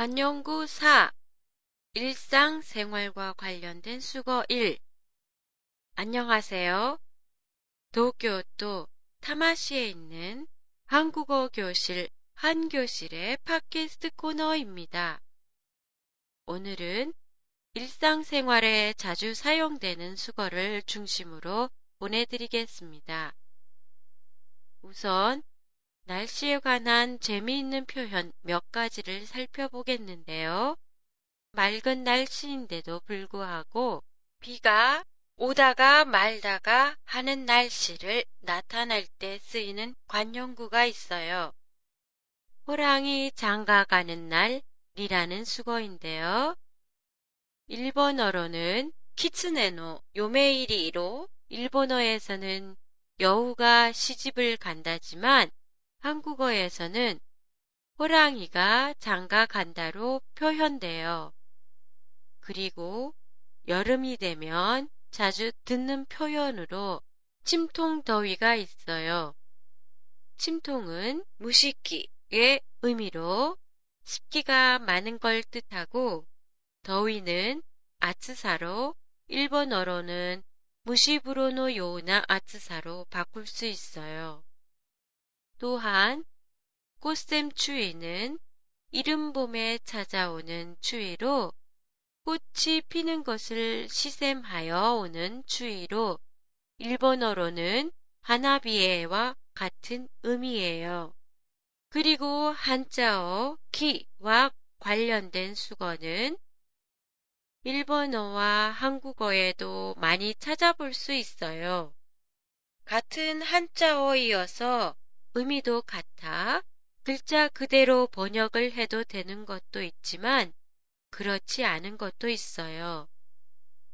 관용구 4 일상생활과 관련된 수거 1 안녕하세요. 도쿄도 타마시에 있는 한국어 교실 한 교실의 팟캐스트 코너입니다. 오늘은 일상생활에 자주 사용되는 수거를 중심으로 보내드리겠습니다. 우선 날씨에 관한 재미있는 표현 몇 가지를 살펴보겠는데요. 맑은 날씨인데도 불구하고 비가 오다가 말다가 하는 날씨를 나타낼 때 쓰이는 관용구가 있어요. 호랑이 장가 가는 날이라는 수거인데요. 일본어로는 키츠네노 요메이리로 일본어에서는 여우가 시집을 간다지만 한국어에서는 호랑이가 장가 간다로 표현돼요. 그리고 여름이 되면 자주 듣는 표현으로 침통 더위가 있어요. 침통은 무식기의 의미로 습기가 많은 걸 뜻하고 더위는 아츠사로 일본어로는 무시부로노 요나 아츠사로 바꿀 수 있어요. 또한 꽃샘 추위는 이른 봄에 찾아오는 추위로 꽃이 피는 것을 시샘하여 오는 추위로 일본어로는 하나비에와 같은 의미예요. 그리고 한자어 키와 관련된 수거는 일본어와 한국어에도 많이 찾아볼 수 있어요. 같은 한자어이어서 의미도 같아 글자 그대로 번역을 해도 되는 것도 있지만 그렇지 않은 것도 있어요.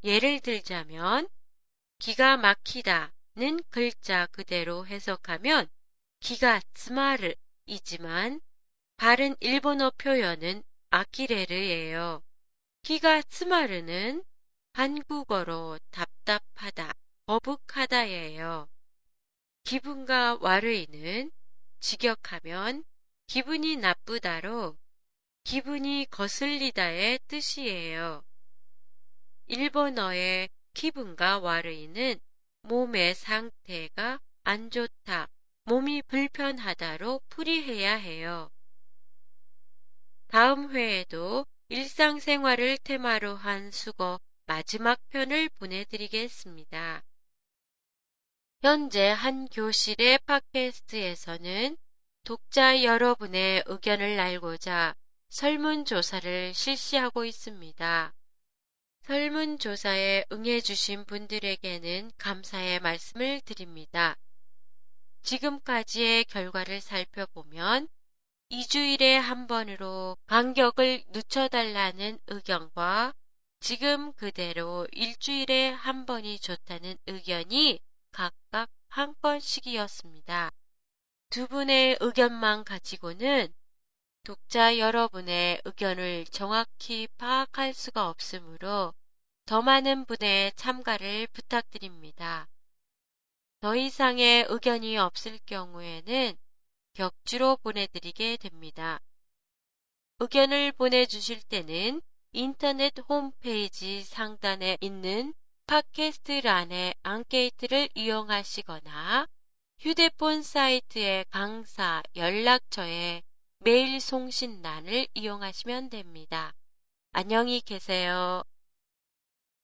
예를 들자면 기가 막히다는 글자 그대로 해석하면 기가 스마르이지만 바른 일본어 표현은 아키레르예요. 기가 스마르는 한국어로 답답하다, 거북하다예요. 기분과 와르이는 직역하면 기분이 나쁘다로 기분이 거슬리다의 뜻이에요. 일본어의 기분과 와르이는 몸의 상태가 안 좋다, 몸이 불편하다로 풀이해야 해요. 다음 회에도 일상생활을 테마로 한 수거 마지막 편을 보내드리겠습니다. 현재 한 교실의 팟캐스트에서는 독자 여러분의 의견을 알고자 설문조사를 실시하고 있습니다. 설문조사에 응해주신 분들에게는 감사의 말씀을 드립니다. 지금까지의 결과를 살펴보면 2주일에 한 번으로 간격을 늦춰달라는 의견과 지금 그대로 일주일에 한 번이 좋다는 의견이 각각 한 건씩이었습니다. 두 분의 의견만 가지고는 독자 여러분의 의견을 정확히 파악할 수가 없으므로 더 많은 분의 참가를 부탁드립니다. 더 이상의 의견이 없을 경우에는 격주로 보내드리게 됩니다. 의견을 보내주실 때는 인터넷 홈페이지 상단에 있는 팟캐스트란의 앙케이트를 이용하시거나 휴대폰 사이트의 강사 연락처에 메일 송신란을 이용하시면 됩니다. 안녕히 계세요.